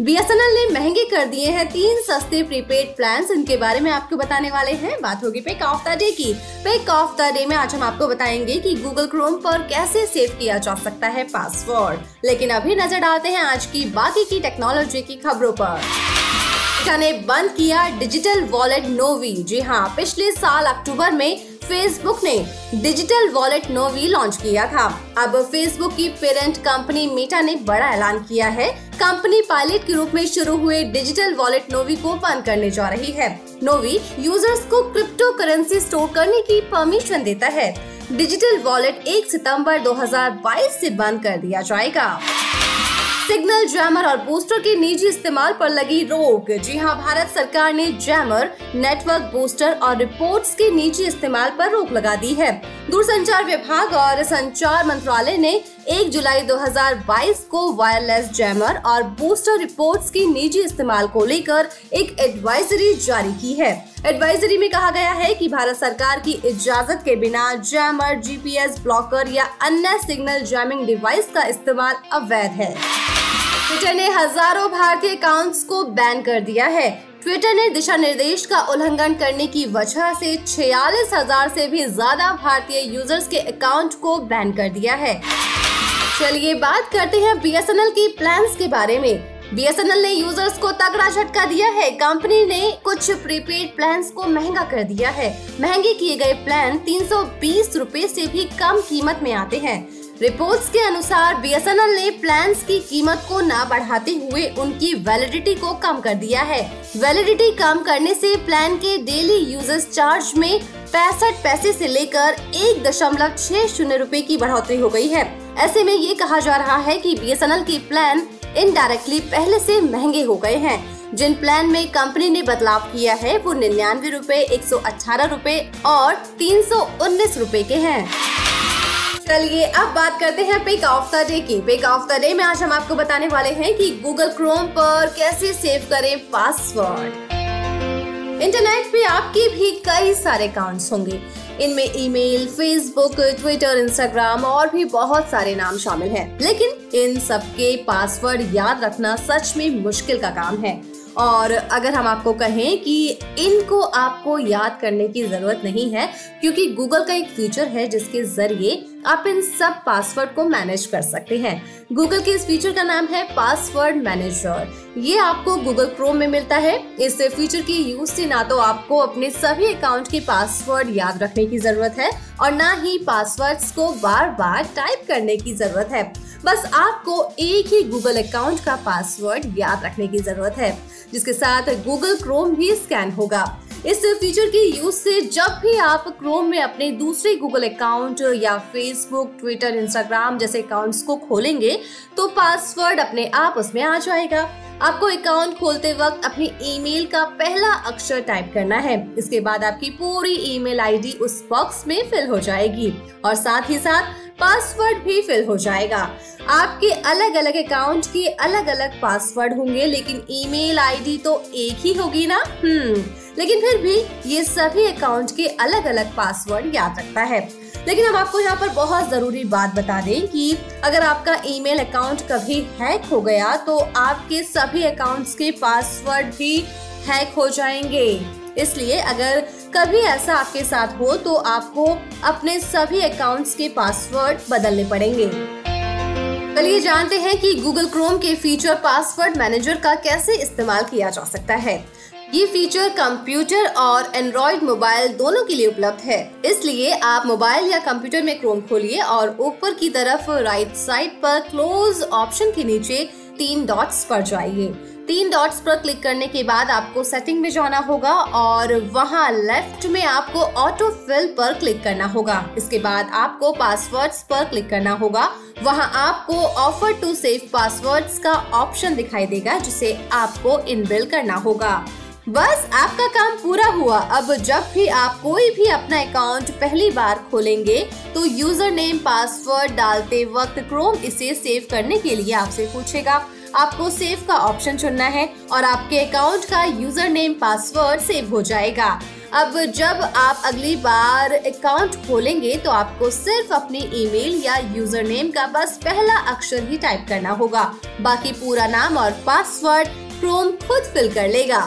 BSNL ने महँगे कर दिए हैं तीन सस्ते प्रीपेड प्लान इनके बारे में आपको बताने वाले हैं। बात होगी पेक ऑफ़ द डे की। पेक ऑफ़ द डे में आज हम आपको बताएँगे कि गूगल क्रोम पर कैसे सेव किया जा सकता है पासवर्ड लेकिन अभी नज़र डालते हैं आज की बाकी की टेक्नोलॉजी की खबरों पर। ने बंद किया डिजिटल वॉलेट नोवी जी हाँ पिछले साल अक्टूबर में फेसबुक ने डिजिटल वॉलेट नोवी लॉन्च किया था। अब फेसबुक की पेरेंट कंपनी मेटा ने बड़ा ऐलान किया है। कंपनी पायलट के रूप में शुरू हुए डिजिटल वॉलेट नोवी को बंद करने जा रही है। नोवी यूज़र्स को क्रिप्टो करेंसी स्टोर करने की परमिशन देता है। डिजिटल वॉलेट 1 सितंबर 2022 से बंद कर दिया जाएगा। सिग्नल जैमर और बूस्टर के निजी इस्तेमाल पर लगी रोक। जी हाँ, भारत सरकार ने जैमर, नेटवर्क बूस्टर और रिपोर्ट्स के निजी इस्तेमाल पर रोक लगा दी है। दूरसंचार विभाग और संचार मंत्रालय ने 1 जुलाई 2022 को वायरलेस जैमर और बूस्टर रिपोर्ट्स की निजी इस्तेमाल को लेकर एक एडवाइजरी जारी की है। एडवाइजरी में कहा गया है कि भारत सरकार की इजाज़त के बिना जैमर जीपीएस ब्लॉकर या अन्य सिग्नल जैमिंग डिवाइस का इस्तेमाल अवैध है। ट्विटर ने हज़ारों भारतीय अकाउंट्स को बैन कर दिया है। ट्विटर ने दिशा निर्देश का उल्लंघन करने की वजह से छियालीस हज़ार से भी ज़्यादा भारतीय यूज़र्स के अकाउंट को बैन कर दिया है। चलिए बात करते हैं बीएसएनएल की प्लान्स के बारे में। बीएसएनएल ने यूज़र्स को तगड़ा झटका दिया है। कंपनी ने कुछ प्रीपेड प्लान्स को महँगा कर दिया है। महँगे किए गए प्लान तीन सौ से भी कम कीमत में आते हैं। रिपोर्ट्स के अनुसार बीएसएनएल ने प्लान्स की कीमत को न बढ़ाते हुए उनकी वैलिडिटी को कम कर दिया है। वैलिडिटी कम करने से प्लान के डेली यूज़र्स चार्ज में पैंसठ पैसे से लेकर एक दशमलव छह शून्य रूपए की बढ़ोतरी हो गई है। ऐसे में ये कहा जा रहा है कि बीएसएनएल के प्लान इनडायरेक्टली पहले से महँगे हो गए हैं। जिन प्लान में कंपनी ने बदलाव किया है, वो निन्यानवे रूपए, एक सौ अठारह रूपए और तीन सौ उन्नीस रूपए के हैं। चलिए अब बात करते हैं पिक ऑफ़ द डे की। पिक ऑफ़ द डे में आज हम आपको बताने वाले हैं कि गूगल क्रोम पर कैसे सेव करें पासवर्ड इंटरनेट पे आपके भी कई सारे अकाउंट्स होंगे। इनमें ईमेल, फेसबुक ट्विटर इंस्टाग्राम और भी बहुत सारे नाम शामिल हैं। लेकिन इन सबके पासवर्ड याद रखना सच में मुश्किल का काम है। और अगर हम आपको कहें कि इनको आपको याद करने की ज़रूरत नहीं है क्योंकि गूगल का एक फीचर है जिसके ज़रिए आप इन सब पासवर्ड को मैनेज कर सकते हैं। गूगल के इस फीचर का नाम है पासवर्ड मैनेजर ये आपको गूगल क्रोम में मिलता है। इस फीचर की यूज़ से ना तो आपको अपने सभी अकाउंट के पासवर्ड याद रखने की ज़रूरत है और ना ही पासवर्ड्स को बार बार टाइप करने की ज़रूरत है। बस आपको एक ही गूगल अकाउंट का पासवर्ड याद रखने की ज़रूरत है, जिसके साथ गूगल क्रोम भी स्कैन होगा। इस फीचर के यूज़ से जब भी आप क्रोम में अपने दूसरे गूगल अकाउंट या फेसबुक ट्विटर इंस्टाग्राम जैसे अकाउंट्स को खोलेंगे तो पासवर्ड अपने आप उसमें आ जाएगा। आपको अकाउंट खोलते वक्त अपनी ईमेल का पहला अक्षर टाइप करना है। इसके बाद आपकी पूरी ईमेल आईडी उस बॉक्स में फिल हो जाएगी और साथ ही साथ पासवर्ड भी फिल हो जाएगा। आपके अलग अलग अकाउंट के अलग अलग पासवर्ड होंगे, लेकिन ईमेल आईडी तो एक ही होगी ना? हम्म लेकिन फिर भी ये सभी अकाउंट के अलग अलग पासवर्ड याद रखता है। लेकिन हम आपको यहाँ पर बहुत ज़रूरी बात बता दें कि अगर आपका ईमेल अकाउंट कभी हैक हो गया तो आपके सभी अकाउंट्स के पासवर्ड भी हैक हो जाएँगे। इसलिए अगर कभी ऐसा आपके साथ हो तो आपको अपने सभी अकाउंट्स के पासवर्ड बदलने पड़ेंगे। चलिए जानते हैं कि गूगल क्रोम के फीचर पासवर्ड मैनेजर का कैसे इस्तेमाल किया जा सकता है। ये फीचर कंप्यूटर और एंड्रॉइड मोबाइल दोनों के लिए उपलब्ध है। इसलिए आप मोबाइल या कंप्यूटर में क्रोम खोलिए और ऊपर की तरफ़ राइट साइड पर क्लोज ऑप्शन के नीचे तीन डॉट्स पर जाइए। तीन डॉट्स पर क्लिक करने के बाद आपको सेटिंग में जाना होगा और वहाँ लेफ़्ट में आपको ऑटो फिल पर क्लिक करना होगा। इसके बाद आपको पासवर्ड्स पर क्लिक करना होगा। वहाँ आपको ऑफ़र टू सेव पासवर्ड्स का ऑप्शन दिखाई देगा, जिसे आपको इनबिल करना होगा। बस आपका काम पूरा हुआ। अब जब भी आप कोई भी अपना अकाउंट पहली बार खोलेंगे तो यूज़र नेम पासवर्ड डालते वक्त क्रोम इसे सेव करने के लिए आपसे पूछेगा। आपको सेव का ऑप्शन चुनना है और आपके अकाउंट का यूज़र नेम पासवर्ड सेव हो जाएगा। अब जब आप अगली बार अकाउंट खोलेंगे तो आपको सिर्फ़ अपनी ईमेल या यूज़र नेम का बस पहला अक्षर ही टाइप करना होगा। बाकी पूरा नाम और पासवर्ड क्रोम खुद फिल कर लेगा।